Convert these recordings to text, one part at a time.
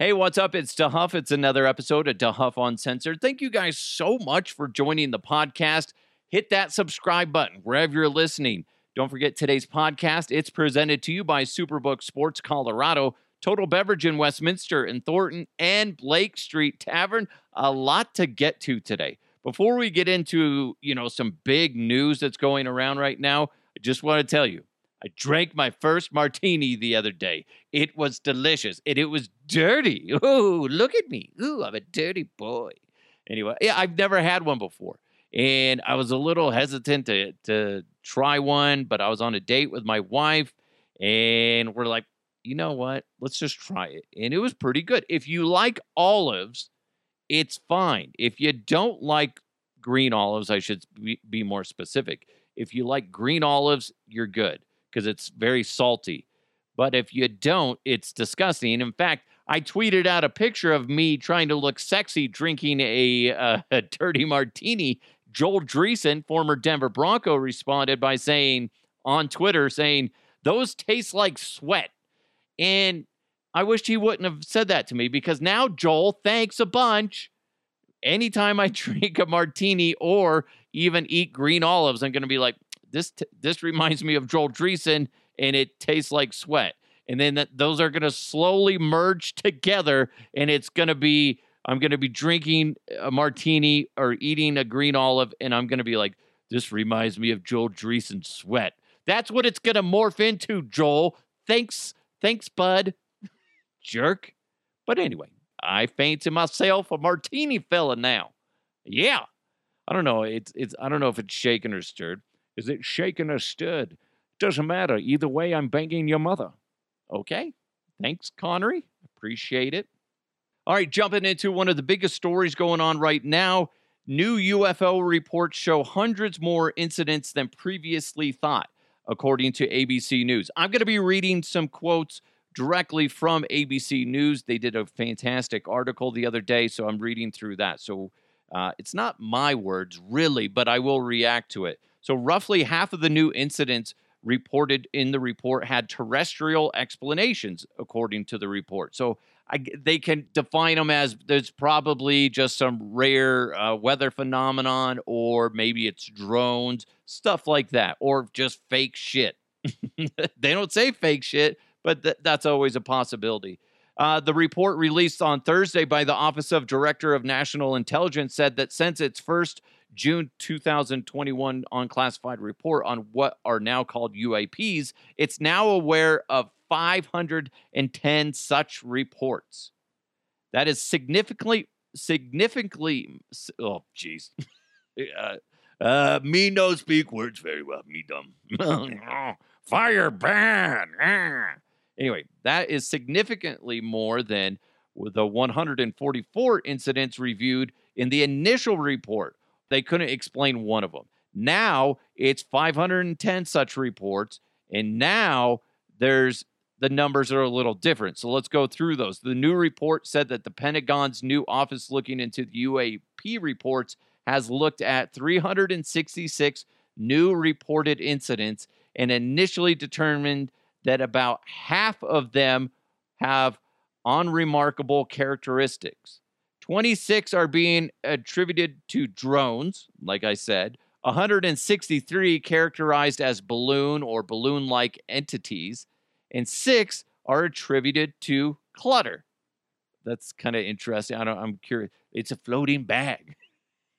Hey, what's up? It's DeHuff. It's another episode of DeHuff Uncensored. Thank you guys so much for joining the podcast. Hit that subscribe button wherever you're listening. Don't forget today's podcast. It's presented to you by Superbook Sports Colorado, Total Beverage in Westminster and Thornton, and Blake Street Tavern. A lot to get to today. Before we get into, you know, some big news that's going around right now, I just want to tell you I drank my first martini the other day. It was delicious and it was dirty. Ooh, look at me. Ooh, I'm a dirty boy. Anyway, yeah, I've never had one before. And I was a little hesitant to, to try one, but I was on a date with my wife and we're like, you know what? Let's just try it. And it was pretty good. If you like olives, it's fine. If you don't like green olives, I should be, be more specific. If you like green olives, you're good because it's very salty. But if you don't, it's disgusting. In fact, I tweeted out a picture of me trying to look sexy drinking a, uh, a dirty martini. Joel Dreessen, former Denver Bronco, responded by saying on Twitter, saying, Those taste like sweat. And I wish he wouldn't have said that to me because now, Joel, thanks a bunch. Anytime I drink a martini or even eat green olives, I'm going to be like, this t- this reminds me of Joel Dreessen, and it tastes like sweat. And then that, those are going to slowly merge together, and it's going to be I'm going to be drinking a martini or eating a green olive, and I'm going to be like, this reminds me of Joel Dreessen's sweat. That's what it's going to morph into, Joel. Thanks, thanks, bud. Jerk. But anyway, I fancy myself a martini fella now. Yeah. I don't know. It's it's I don't know if it's shaken or stirred. Is it shaken or stirred? Doesn't matter. Either way, I'm banging your mother. Okay. Thanks, Connery. Appreciate it. All right, jumping into one of the biggest stories going on right now. New UFO reports show hundreds more incidents than previously thought, according to ABC News. I'm going to be reading some quotes directly from ABC News. They did a fantastic article the other day, so I'm reading through that. So uh, it's not my words, really, but I will react to it. So, roughly half of the new incidents reported in the report had terrestrial explanations, according to the report. So, I, they can define them as there's probably just some rare uh, weather phenomenon, or maybe it's drones, stuff like that, or just fake shit. they don't say fake shit, but th- that's always a possibility. Uh, the report released on Thursday by the Office of Director of National Intelligence said that since its first June 2021 unclassified report on what are now called UAPs, it's now aware of 510 such reports. That is significantly, significantly, oh, jeez. uh, uh, me no speak words very well. Me dumb. Fire ban. anyway, that is significantly more than the 144 incidents reviewed in the initial report they couldn't explain one of them. Now it's 510 such reports, and now there's the numbers are a little different. So let's go through those. The new report said that the Pentagon's new office looking into the UAP reports has looked at 366 new reported incidents and initially determined that about half of them have unremarkable characteristics. 26 are being attributed to drones, like I said. 163 characterized as balloon or balloon like entities, and six are attributed to clutter. That's kind of interesting. I I'm curious. It's a floating bag.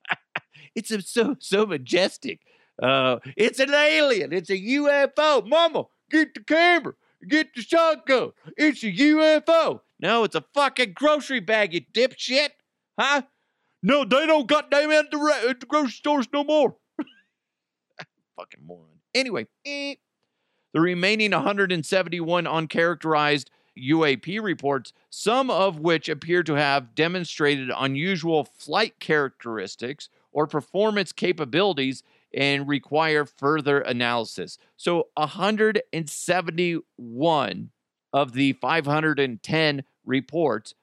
it's a, so so majestic. Uh, it's an alien. It's a UFO. Mama, get the camera. Get the shotgun. It's a UFO. No, it's a fucking grocery bag, you dipshit. Huh? No, they don't got them at the, re- at the grocery stores no more. fucking moron. Anyway, eh. the remaining 171 uncharacterized UAP reports, some of which appear to have demonstrated unusual flight characteristics or performance capabilities and require further analysis. So 171 of the 510 reports,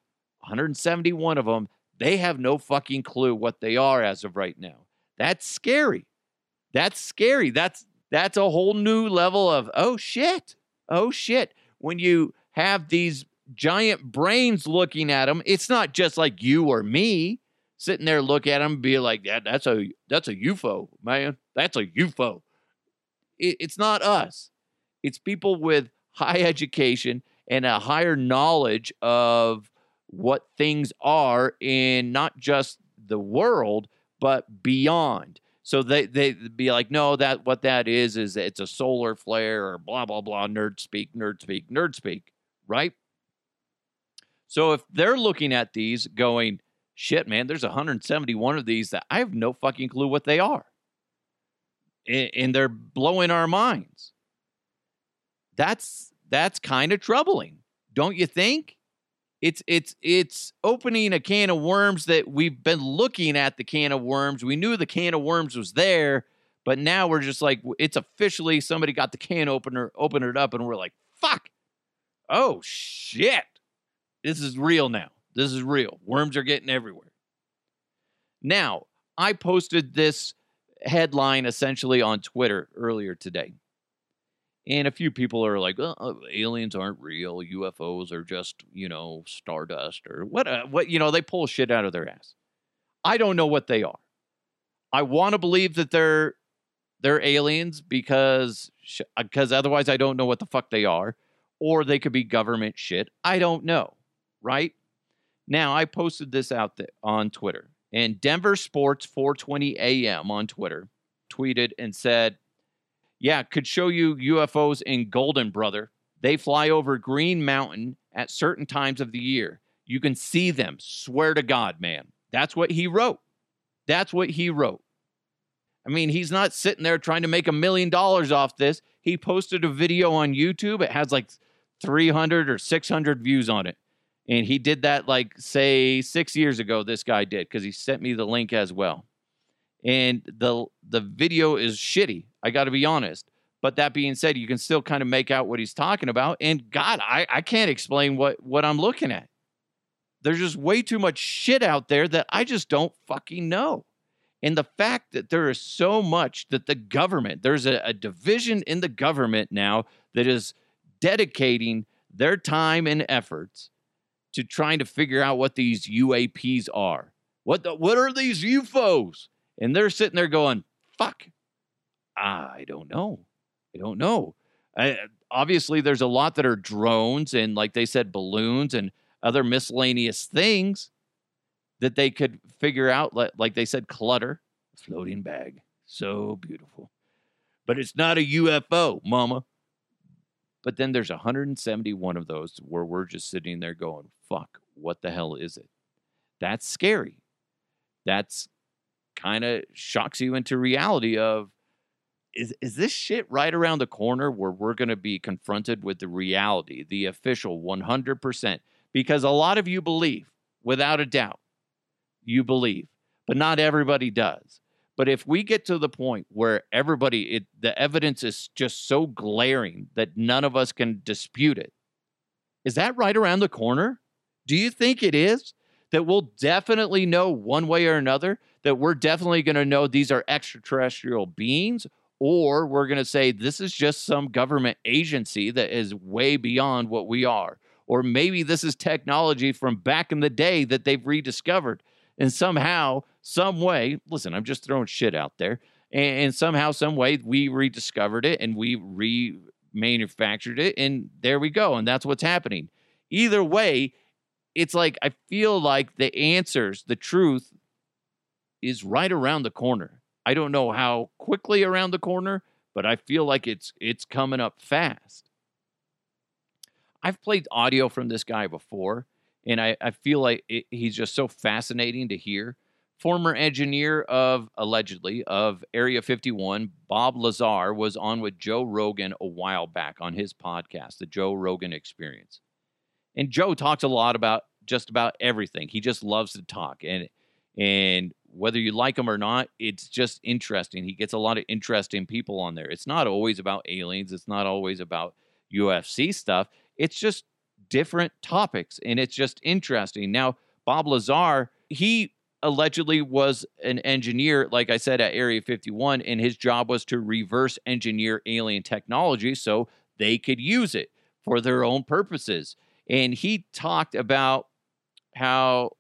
171 of them, they have no fucking clue what they are as of right now. That's scary. That's scary. That's that's a whole new level of oh shit. Oh shit. When you have these giant brains looking at them. It's not just like you or me sitting there look at them be like, yeah, that's a that's a UFO, man. That's a UFO. It, it's not us. It's people with high education and a higher knowledge of what things are in not just the world, but beyond. So they they'd be like, no, that what that is is it's a solar flare or blah blah blah. Nerd speak, nerd speak, nerd speak, right? So if they're looking at these, going, shit, man, there's 171 of these that I have no fucking clue what they are, and, and they're blowing our minds. That's that's kind of troubling, don't you think? it's it's it's opening a can of worms that we've been looking at the can of worms. We knew the can of worms was there, but now we're just like it's officially somebody got the can opener, opened it up, and we're like, fuck. Oh shit. This is real now. This is real. Worms are getting everywhere. Now, I posted this headline essentially on Twitter earlier today. And a few people are like, oh, aliens aren't real. UFOs are just, you know, stardust or what, uh, what, you know, they pull shit out of their ass. I don't know what they are. I want to believe that they're, they're aliens because, because uh, otherwise I don't know what the fuck they are. Or they could be government shit. I don't know. Right now, I posted this out there on Twitter and Denver Sports 420 AM on Twitter tweeted and said, yeah, could show you UFOs in Golden Brother. They fly over Green Mountain at certain times of the year. You can see them. Swear to God, man. That's what he wrote. That's what he wrote. I mean, he's not sitting there trying to make a million dollars off this. He posted a video on YouTube. It has like 300 or 600 views on it. And he did that like, say, six years ago, this guy did, because he sent me the link as well. And the the video is shitty. I got to be honest. But that being said, you can still kind of make out what he's talking about. And God, I, I can't explain what, what I'm looking at. There's just way too much shit out there that I just don't fucking know. And the fact that there is so much that the government, there's a, a division in the government now that is dedicating their time and efforts to trying to figure out what these UAPs are. What the, what are these UFOs? And they're sitting there going, fuck, Ah, I don't know. I don't know. I, obviously, there's a lot that are drones and, like they said, balloons and other miscellaneous things that they could figure out. Like they said, clutter, floating bag. So beautiful. But it's not a UFO, mama. But then there's 171 of those where we're just sitting there going, fuck, what the hell is it? That's scary. That's kind of shocks you into reality of is is this shit right around the corner where we're going to be confronted with the reality, the official 100%? Because a lot of you believe, without a doubt, you believe, but not everybody does. But if we get to the point where everybody, it, the evidence is just so glaring that none of us can dispute it, is that right around the corner? Do you think it is? That we'll definitely know one way or another that we're definitely going to know these are extraterrestrial beings or we're going to say this is just some government agency that is way beyond what we are. Or maybe this is technology from back in the day that they've rediscovered. And somehow, some way, listen, I'm just throwing shit out there. And, somehow, some way, we rediscovered it and we remanufactured it. And there we go. And that's what's happening. Either way, it's like I feel like the answers, the truth is right around the corner. I don't know how quickly around the corner, but I feel like it's it's coming up fast. I've played audio from this guy before, and I, I feel like it, he's just so fascinating to hear. Former engineer of allegedly of Area 51, Bob Lazar, was on with Joe Rogan a while back on his podcast, The Joe Rogan Experience. And Joe talks a lot about just about everything. He just loves to talk. And and whether you like him or not, it's just interesting. He gets a lot of interesting people on there. It's not always about aliens, it's not always about UFC stuff. It's just different topics and it's just interesting. Now, Bob Lazar, he allegedly was an engineer, like I said, at Area 51, and his job was to reverse engineer alien technology so they could use it for their own purposes. and he talked about how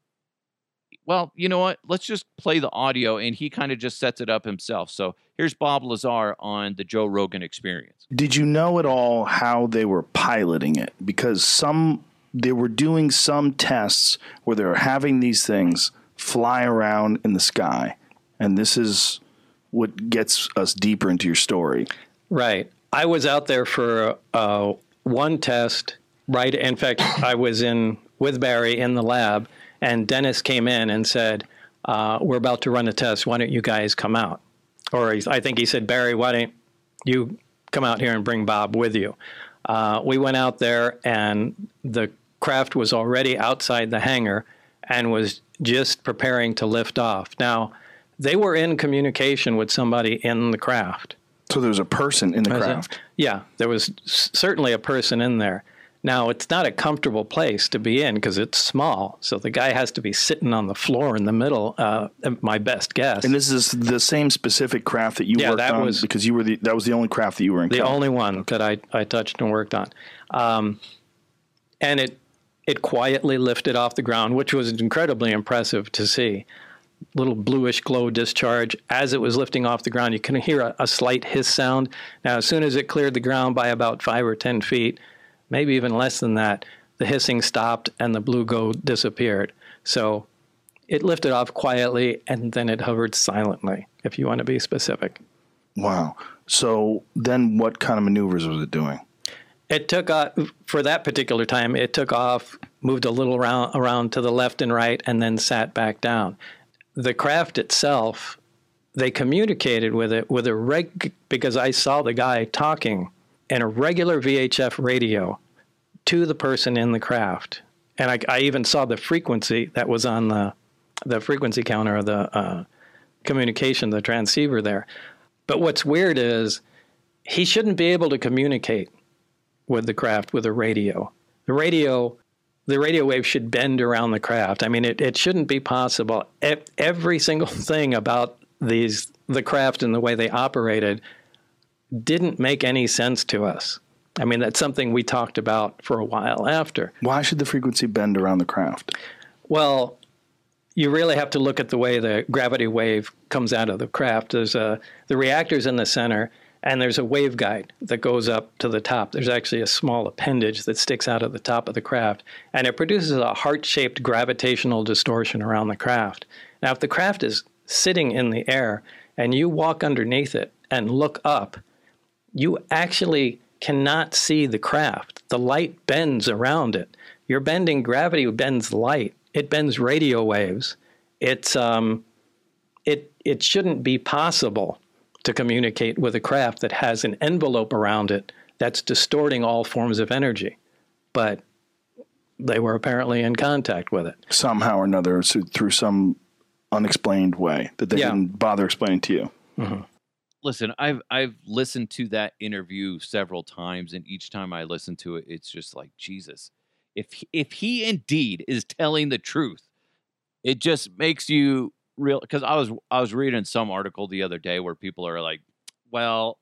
well, you know what? Let's just play the audio and he kind of just sets it up himself. So here's Bob Lazar on the Joe Rogan experience. Did you know at all how they were piloting it? Because some they were doing some tests where they were having these things fly around in the sky. And this is what gets us deeper into your story. Right. I was out there for uh, one test. Right. In fact, I was in with Barry in the lab, and Dennis came in and said, uh, "We're about to run a test. Why don't you guys come out?" Or I think he said, "Barry, why don't you come out here and bring Bob with you?" Uh, we went out there, and the craft was already outside the hangar and was just preparing to lift off. Now, they were in communication with somebody in the craft. So there was a person in the craft. Yeah, there was certainly a person in there. Now, it's not a comfortable place to be in because it's small. So the guy has to be sitting on the floor in the middle, uh, my best guess. And this is the same specific craft that you Yeah, worked that on was- because you were the that was the only craft that you were in. the only one that I, I touched and worked on. Um, and it it quietly lifted off the ground, which was incredibly impressive to see. Little bluish glow discharge as it was lifting off the ground. You can hear a, a slight hiss sound. Now, as soon as it cleared the ground by about five or ten feet, maybe even less than that, the hissing stopped and the blue glow disappeared. So it lifted off quietly and then it hovered silently, if you want to be specific. Wow. So then, what kind of maneuvers was it doing? It took off for that particular time. It took off, moved a little around around to the left and right, and then sat back down. The craft itself, they communicated with it with a reg because I saw the guy talking in a regular VHF radio to the person in the craft, and I, I even saw the frequency that was on the the frequency counter of the uh, communication, the transceiver there. But what's weird is he shouldn't be able to communicate with the craft with a radio. The radio, the radio wave should bend around the craft. I mean, it, it shouldn't be possible. Every single thing about these the craft and the way they operated didn't make any sense to us. I mean, that's something we talked about for a while after. Why should the frequency bend around the craft? Well, you really have to look at the way the gravity wave comes out of the craft. There's a the reactor's in the center, and there's a waveguide that goes up to the top. There's actually a small appendage that sticks out of the top of the craft, and it produces a heart-shaped gravitational distortion around the craft. Now, if the craft is sitting in the air and you walk underneath it and look up, you actually cannot see the craft. The light bends around it. You're bending gravity bends light. It bends radio waves. It's um, it it shouldn't be possible to communicate with a craft that has an envelope around it that's distorting all forms of energy. But they were apparently in contact with it. Somehow or another, so through some unexplained way that they Yeah. didn't bother explaining to you. Listen, I've I've listened to that interview several times, and each time I listen to it, it's just like Jesus. If he- if he indeed is telling the truth, it just makes you real. Because I was I was reading some article the other day where people are like, "Well,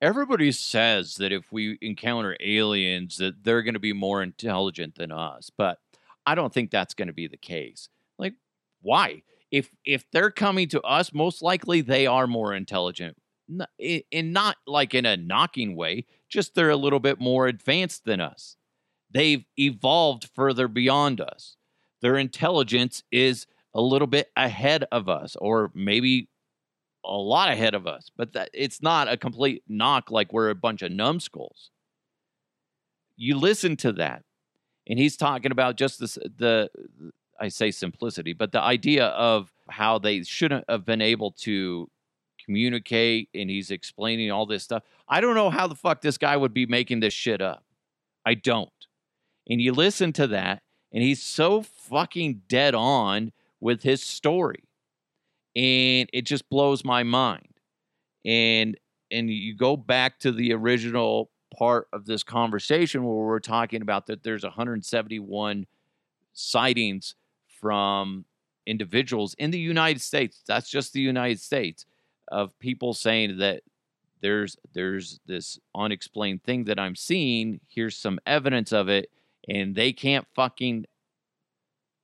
everybody says that if we encounter aliens, that they're going to be more intelligent than us, but I don't think that's going to be the case. Like, why? If if they're coming to us, most likely they are more intelligent, In not like in a knocking way. Just they're a little bit more advanced than us. They've evolved further beyond us. Their intelligence is a little bit ahead of us, or maybe a lot ahead of us. But that it's not a complete knock like we're a bunch of numbskulls. You listen to that, and he's talking about just this the I say simplicity, but the idea of how they shouldn't have been able to communicate, and he's explaining all this stuff. I don't know how the fuck this guy would be making this shit up. I don't. And you listen to that, and he's so fucking dead on with his story. And it just blows my mind. And and you go back to the original part of this conversation where we're talking about that there's 171 sightings from individuals in the United States. That's just the United States of people saying that there's there's this unexplained thing that I'm seeing. Here's some evidence of it, and they can't fucking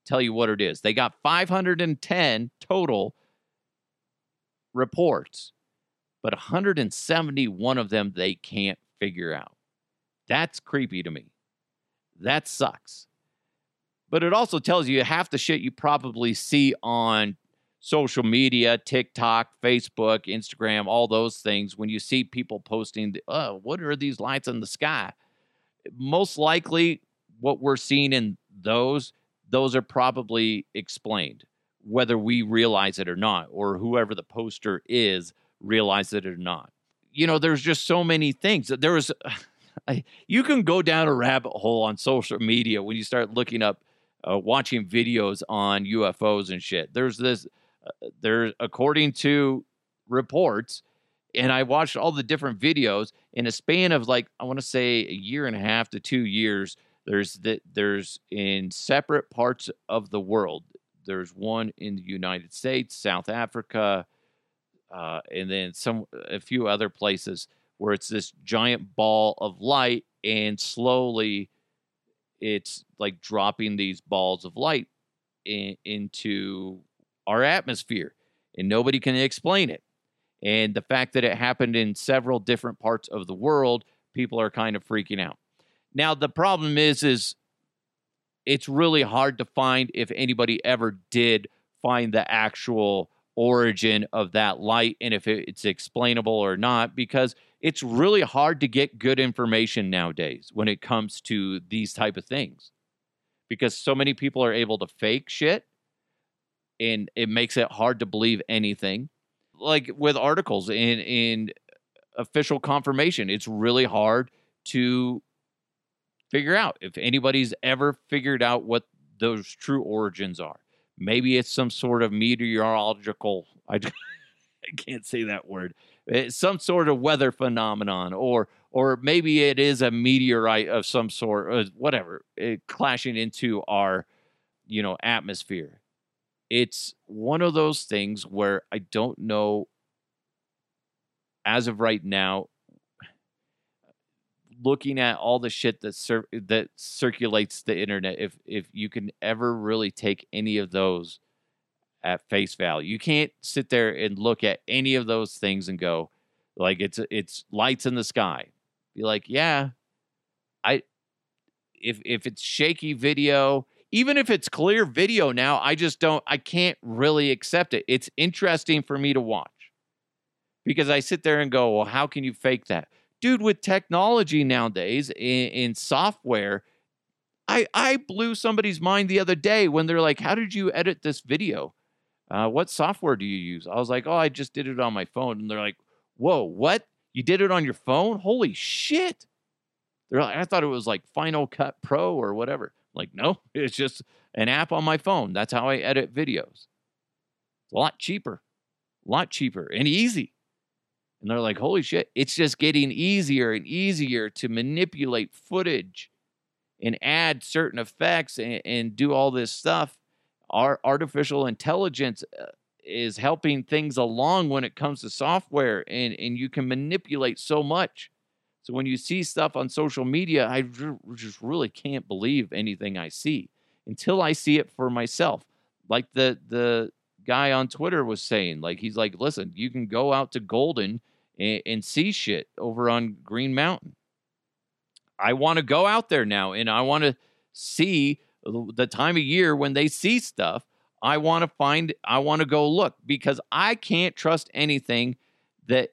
tell you what it is. They got 510 total reports, but 171 of them they can't figure out. That's creepy to me. That sucks. But it also tells you half the shit you probably see on social media, TikTok, Facebook, Instagram, all those things, when you see people posting, oh, what are these lights in the sky? Most likely, what we're seeing in those, those are probably explained, whether we realize it or not, or whoever the poster is realize it or not. You know, there's just so many things. There was, I, you can go down a rabbit hole on social media when you start looking up, uh, watching videos on UFOs and shit. There's this there, according to reports, and I watched all the different videos in a span of like I want to say a year and a half to two years. There's that there's in separate parts of the world. There's one in the United States, South Africa, uh, and then some a few other places where it's this giant ball of light, and slowly it's like dropping these balls of light in, into our atmosphere, and nobody can explain it. And the fact that it happened in several different parts of the world, people are kind of freaking out. Now, the problem is, is it's really hard to find if anybody ever did find the actual origin of that light and if it's explainable or not because it's really hard to get good information nowadays when it comes to these type of things because so many people are able to fake shit and it makes it hard to believe anything. Like with articles in in official confirmation, it's really hard to figure out if anybody's ever figured out what those true origins are. Maybe it's some sort of meteorological I, I can't say that word. It's some sort of weather phenomenon or or maybe it is a meteorite of some sort or whatever, it clashing into our you know atmosphere it's one of those things where I don't know as of right now looking at all the shit that cir- that circulates the internet if if you can ever really take any of those at face value. You can't sit there and look at any of those things and go like it's it's lights in the sky. Be like yeah i if if it's shaky video even if it's clear video now, I just don't, I can't really accept it. It's interesting for me to watch because I sit there and go, well, how can you fake that? Dude, with technology nowadays in, in software, I, I blew somebody's mind the other day when they're like, how did you edit this video? Uh, what software do you use? I was like, oh, I just did it on my phone. And they're like, whoa, what? You did it on your phone? Holy shit. They're like, I thought it was like Final Cut Pro or whatever. Like, no, it's just an app on my phone. That's how I edit videos. It's a lot cheaper, a lot cheaper and easy. And they're like, holy shit, it's just getting easier and easier to manipulate footage and add certain effects and, and do all this stuff. Our artificial intelligence uh, is helping things along when it comes to software, and, and you can manipulate so much. So when you see stuff on social media, I just really can't believe anything I see until I see it for myself. Like the the guy on Twitter was saying, like he's like, listen, you can go out to Golden and, and see shit over on Green Mountain. I want to go out there now and I want to see the time of year when they see stuff. I want to find, I want to go look because I can't trust anything that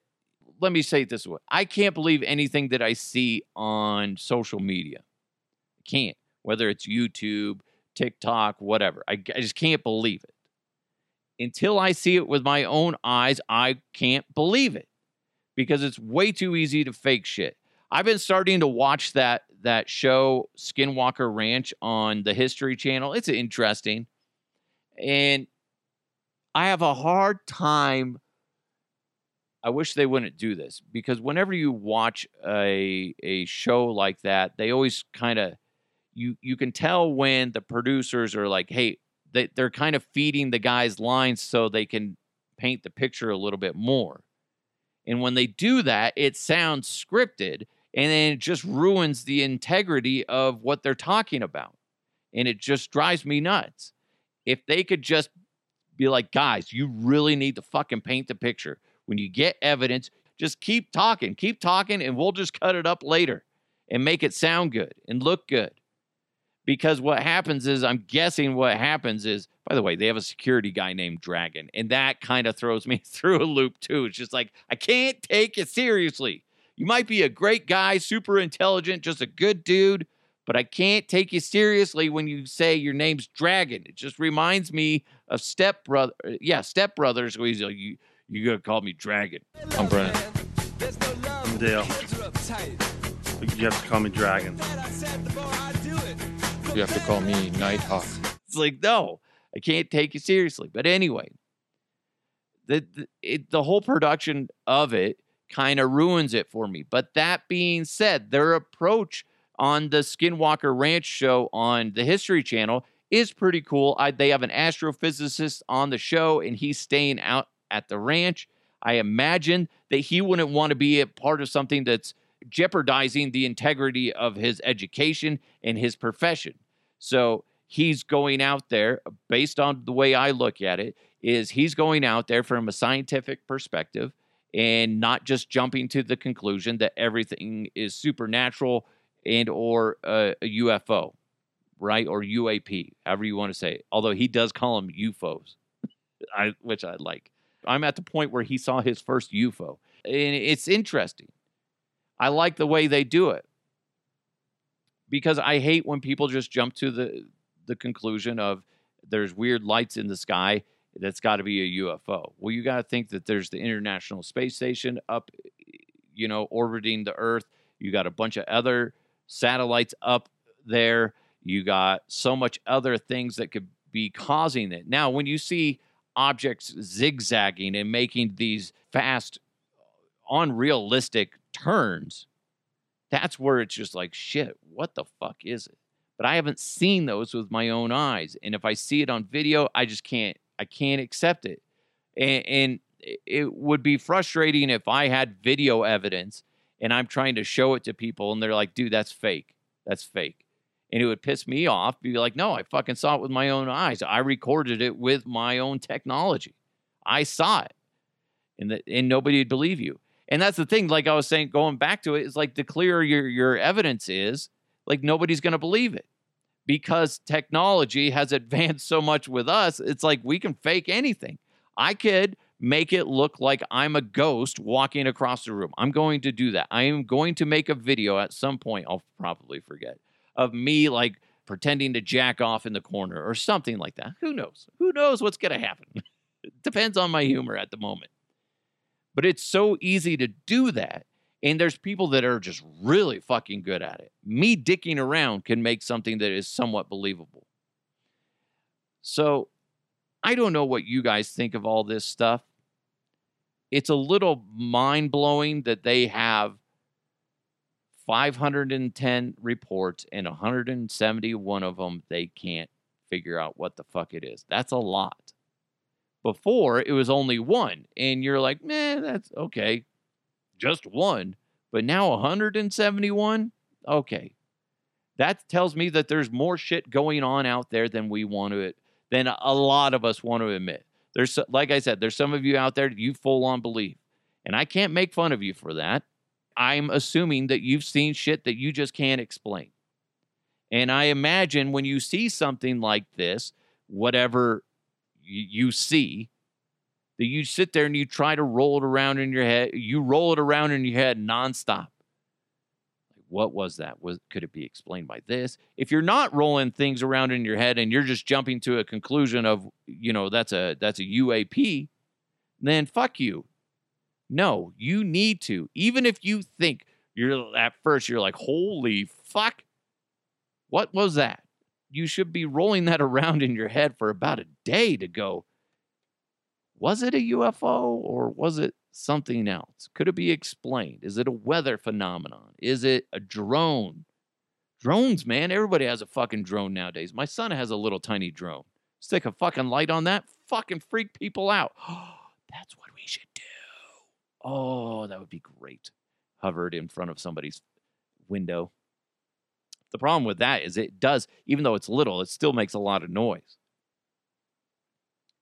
let me say it this way I can't believe anything that I see on social media. I can't, whether it's YouTube, TikTok, whatever. I, I just can't believe it. Until I see it with my own eyes, I can't believe it because it's way too easy to fake shit. I've been starting to watch that that show Skinwalker Ranch on the History Channel. It's interesting. And I have a hard time I wish they wouldn't do this because whenever you watch a a show like that, they always kind of you you can tell when the producers are like, hey, they, they're kind of feeding the guys lines so they can paint the picture a little bit more. And when they do that, it sounds scripted And then it just ruins the integrity of what they're talking about. And it just drives me nuts. If they could just be like, guys, you really need to fucking paint the picture. When you get evidence, just keep talking, keep talking, and we'll just cut it up later and make it sound good and look good. Because what happens is, I'm guessing what happens is, by the way, they have a security guy named Dragon, and that kind of throws me through a loop too. It's just like, I can't take it seriously. You might be a great guy, super intelligent, just a good dude, but I can't take you seriously when you say your name's Dragon. It just reminds me of Step Brother. Yeah, Step Brothers. He's like, you, you gonna call me Dragon? I'm Brennan. I'm Dale. You have to call me Dragon. You have to call me Nighthawk. It's like, no, I can't take you seriously. But anyway, the the, it, the whole production of it kind of ruins it for me. But that being said, their approach on the Skinwalker Ranch show on the History Channel is pretty cool. I, they have an astrophysicist on the show, and he's staying out at the ranch. I imagine that he wouldn't want to be a part of something that's jeopardizing the integrity of his education and his profession. So he's going out there, based on the way I look at it, is he's going out there from a scientific perspective and not just jumping to the conclusion that everything is supernatural and or a UFO, right? Or UAP, however you want to say it. Although he does call them UFOs, I, which I like. I'm at the point where he saw his first UFO. And it's interesting. I like the way they do it because I hate when people just jump to the the conclusion of there's weird lights in the sky that's got to be a UFO. Well, you got to think that there's the International Space Station up you know orbiting the earth. You got a bunch of other satellites up there. You got so much other things that could be causing it. Now, when you see objects zigzagging and making these fast, unrealistic turns, that's where it's just like, shit, what the fuck is it? But I haven't seen those with my own eyes. And if I see it on video, I just can't, I can't accept it. And, and it would be frustrating if I had video evidence and I'm trying to show it to people and they're like, dude, that's fake. That's fake. And it would piss me off. Be like, no, I fucking saw it with my own eyes. I recorded it with my own technology. I saw it. And, the, and nobody would believe you. And that's the thing, like I was saying, going back to it, is like the clearer your, your evidence is, like nobody's going to believe it because technology has advanced so much with us. It's like we can fake anything. I could make it look like I'm a ghost walking across the room. I'm going to do that. I am going to make a video at some point. I'll probably forget of me like pretending to jack off in the corner or something like that. Who knows? Who knows what's going to happen? it depends on my humor at the moment. But it's so easy to do that. And there's people that are just really fucking good at it. Me dicking around can make something that is somewhat believable. So I don't know what you guys think of all this stuff. It's a little mind blowing that they have 510 reports and 171 of them they can't figure out what the fuck it is. That's a lot. Before it was only one, and you're like, man, that's okay, just one. But now 171, okay, that tells me that there's more shit going on out there than we want to than a lot of us want to admit. There's like I said, there's some of you out there you full on believe, and I can't make fun of you for that. I'm assuming that you've seen shit that you just can't explain. And I imagine when you see something like this, whatever you, see, that you sit there and you try to roll it around in your head. You roll it around in your head nonstop. What was that? Was could it be explained by this? If you're not rolling things around in your head and you're just jumping to a conclusion of, you know, that's a that's a UAP, then fuck you. No, you need to. Even if you think you're at first, you're like, holy fuck, what was that? You should be rolling that around in your head for about a day to go, was it a UFO or was it something else? Could it be explained? Is it a weather phenomenon? Is it a drone? Drones, man. Everybody has a fucking drone nowadays. My son has a little tiny drone. Stick a fucking light on that, fucking freak people out. That's what we should. Oh, that would be great. Hovered in front of somebody's window. The problem with that is it does, even though it's little, it still makes a lot of noise.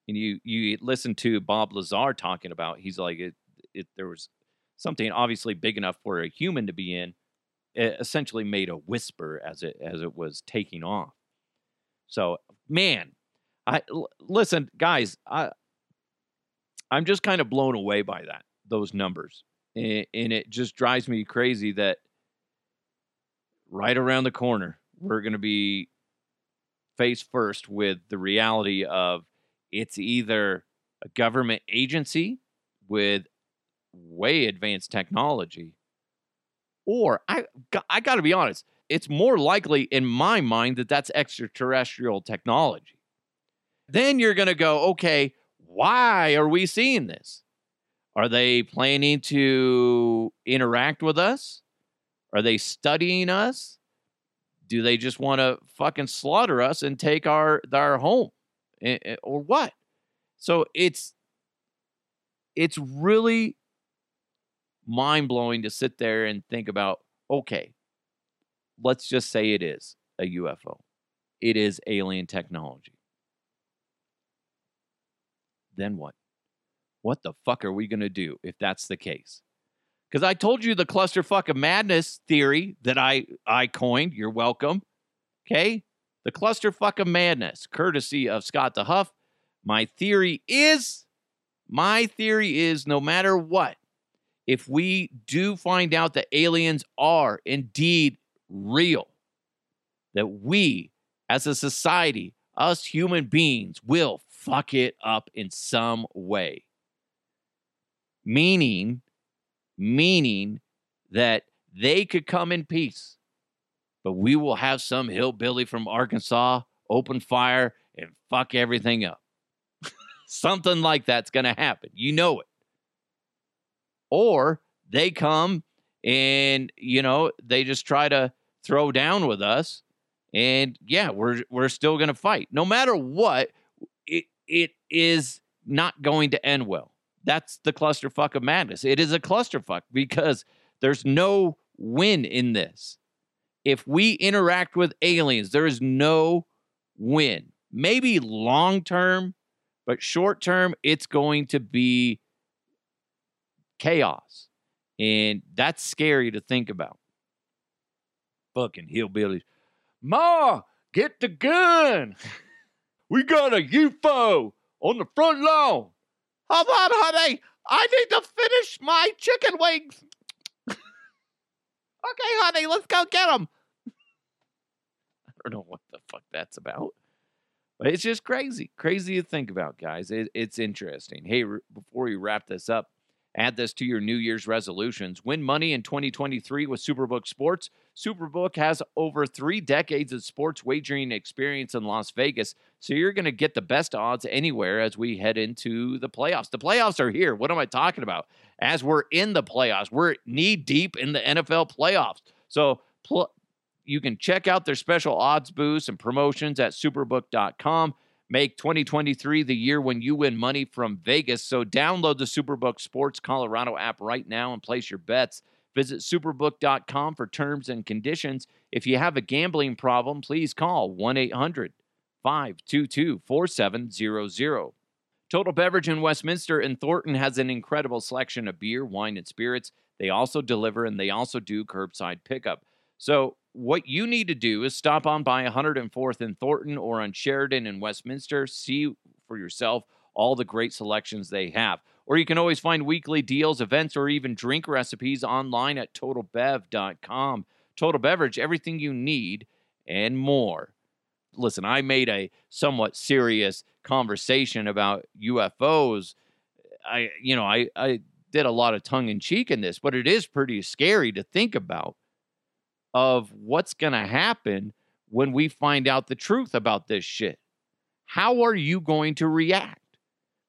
And you you listen to Bob Lazar talking about, he's like, it, it there was something obviously big enough for a human to be in, essentially made a whisper as it as it was taking off. So, man, I l- listen, guys, I I'm just kind of blown away by that those numbers, and, and it just drives me crazy that right around the corner we're going to be face first with the reality of it's either a government agency with way advanced technology or I I got to be honest, it's more likely in my mind that that's extraterrestrial technology. Then you're going to go, okay, why are we seeing this? Are they planning to interact with us? Are they studying us? Do they just want to fucking slaughter us and take our our home, or what? So it's it's really mind blowing to sit there and think about. Okay, let's just say it is a UFO. It is alien technology. Then what? What the fuck are we going to do if that's the case? Because I told you the clusterfuck of madness theory that I, I coined. You're welcome. Okay? The clusterfuck of madness, courtesy of Scott DeHuff. My theory is, my theory is no matter what, if we do find out that aliens are indeed real, that we as a society, us human beings, will fuck it up in some way. Meaning, meaning that they could come in peace, but we will have some hillbilly from Arkansas open fire and fuck everything up. Something like that's going to happen. You know it. Or they come and, you know, they just try to throw down with us. And yeah, we're we're still going to fight. No matter what, it it is not going to end well. That's the clusterfuck of madness. It is a clusterfuck because there's no win in this. If we interact with aliens, there is no win. Maybe long term, but short term, it's going to be chaos. And that's scary to think about. Fucking hillbillies. Ma, get the gun. We got a UFO on the front lawn. Hold on, honey. I need to finish my chicken wings. okay, honey, let's go get them. I don't know what the fuck that's about. But it's just crazy. Crazy to think about, guys. It, it's interesting. Hey, before we wrap this up, add this to your New Year's resolutions. Win money in 2023 with Superbook Sports. Superbook has over three decades of sports wagering experience in Las Vegas, so you're going to get the best odds anywhere as we head into the playoffs. The playoffs are here. What am I talking about? As we're in the playoffs, we're knee deep in the NFL playoffs. So pl- you can check out their special odds boosts and promotions at superbook.com. Make 2023 the year when you win money from Vegas. So download the Superbook Sports Colorado app right now and place your bets. Visit superbook.com for terms and conditions. If you have a gambling problem, please call 1 800 522 4700. Total Beverage in Westminster and Thornton has an incredible selection of beer, wine, and spirits. They also deliver and they also do curbside pickup. So, what you need to do is stop on by 104th and Thornton or on Sheridan in Westminster. See for yourself all the great selections they have. Or you can always find weekly deals, events, or even drink recipes online at totalbev.com. Total Beverage, everything you need and more. Listen, I made a somewhat serious conversation about UFOs. I, you know, I, I did a lot of tongue in cheek in this, but it is pretty scary to think about of what's going to happen when we find out the truth about this shit. How are you going to react?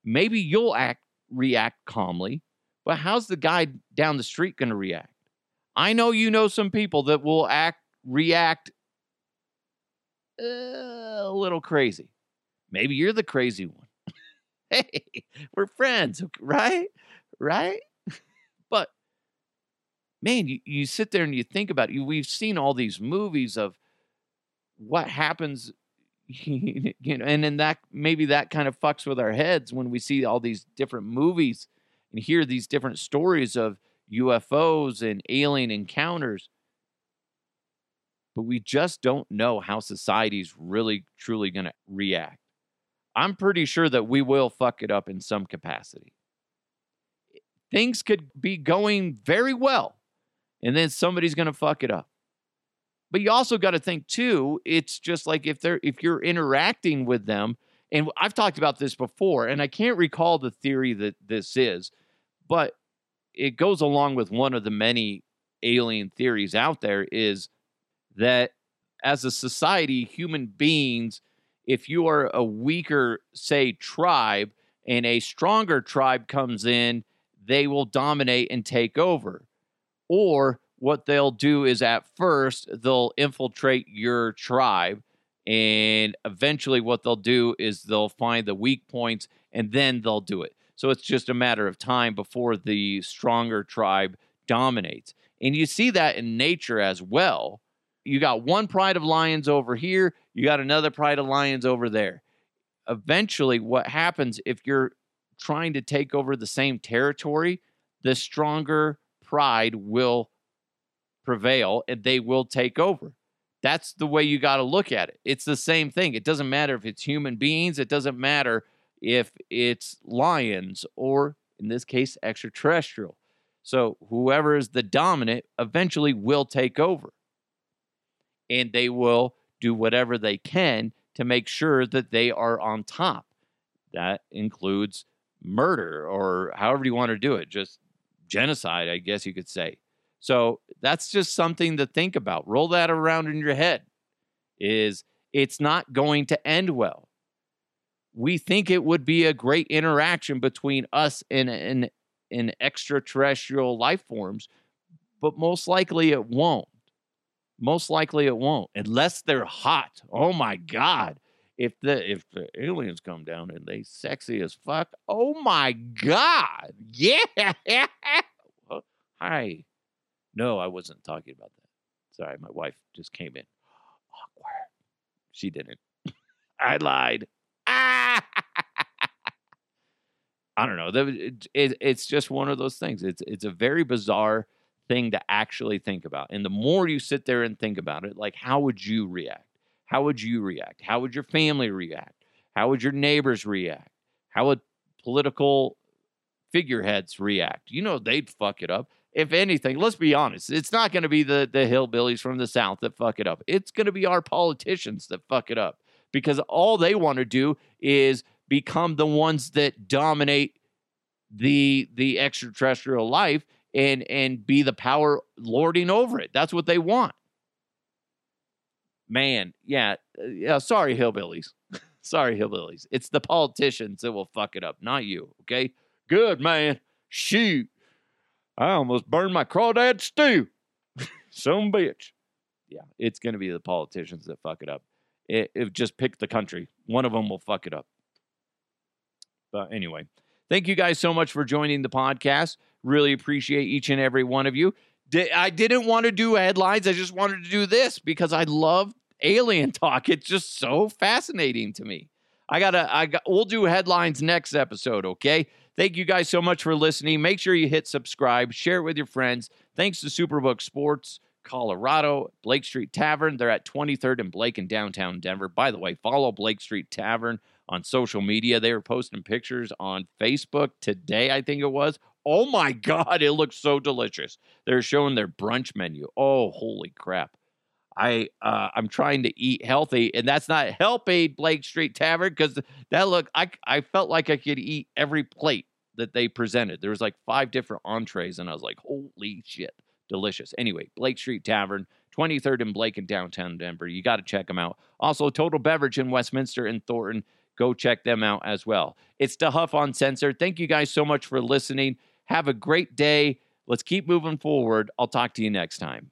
Maybe you'll act react calmly, but how's the guy down the street going to react? I know you know some people that will act react uh, a little crazy. Maybe you're the crazy one. hey, we're friends, right? Right? Man, you, you sit there and you think about it. We've seen all these movies of what happens, you know, and then that maybe that kind of fucks with our heads when we see all these different movies and hear these different stories of UFOs and alien encounters. But we just don't know how society's really truly going to react. I'm pretty sure that we will fuck it up in some capacity. Things could be going very well, and then somebody's going to fuck it up. But you also got to think too, it's just like if they're if you're interacting with them, and I've talked about this before, and I can't recall the theory that this is, but it goes along with one of the many alien theories out there is that as a society, human beings, if you are a weaker, say, tribe, and a stronger tribe comes in, they will dominate and take over. Or what they'll do is at first, they'll infiltrate your tribe. And eventually, what they'll do is they'll find the weak points and then they'll do it. So it's just a matter of time before the stronger tribe dominates. And you see that in nature as well you got one pride of lions over here, you got another pride of lions over there. Eventually, what happens if you're trying to take over the same territory, the stronger pride will prevail and they will take over. That's the way you got to look at it. It's the same thing. It doesn't matter if it's human beings, it doesn't matter if it's lions or, in this case, extraterrestrial. So, whoever is the dominant eventually will take over and they will do whatever they can to make sure that they are on top. That includes murder or however you want to do it, just genocide, I guess you could say. So that's just something to think about. Roll that around in your head. Is it's not going to end well. We think it would be a great interaction between us and an, an extraterrestrial life forms, but most likely it won't. Most likely it won't, unless they're hot. Oh my God. If the if the aliens come down and they sexy as fuck, oh my God. Yeah. Hi. No, I wasn't talking about that. Sorry, my wife just came in. Awkward. She didn't. I lied. Ah! I don't know. It, it, it's just one of those things. It's it's a very bizarre thing to actually think about. And the more you sit there and think about it, like how would you react? How would you react? How would your family react? How would your neighbors react? How would political figureheads react? You know, they'd fuck it up. If anything, let's be honest, it's not going to be the, the hillbillies from the South that fuck it up. It's going to be our politicians that fuck it up because all they want to do is become the ones that dominate the the extraterrestrial life and and be the power lording over it. That's what they want. Man, yeah, uh, yeah. Sorry, hillbillies. sorry, hillbillies. It's the politicians that will fuck it up, not you. Okay. Good man. Shoot, I almost burned my crawdad stew. Some bitch. Yeah, it's gonna be the politicians that fuck it up. It, it just pick the country. One of them will fuck it up. But anyway, thank you guys so much for joining the podcast. Really appreciate each and every one of you. I didn't want to do headlines. I just wanted to do this because I love alien talk. It's just so fascinating to me. I gotta, I got, we'll do headlines next episode. Okay. Thank you guys so much for listening. Make sure you hit subscribe, share it with your friends. Thanks to Superbook Sports, Colorado, Blake Street Tavern. They're at 23rd and Blake in downtown Denver. By the way, follow Blake Street Tavern on social media. They were posting pictures on Facebook today, I think it was, Oh my God, it looks so delicious. They're showing their brunch menu. Oh, holy crap. I uh, I'm trying to eat healthy, and that's not helping Blake Street Tavern because that look I I felt like I could eat every plate that they presented. There was like five different entrees, and I was like, holy shit, delicious. Anyway, Blake Street Tavern, 23rd and Blake in downtown Denver. You got to check them out. Also, Total Beverage in Westminster and Thornton. Go check them out as well. It's the Huff Uncensored. Thank you guys so much for listening. Have a great day. Let's keep moving forward. I'll talk to you next time.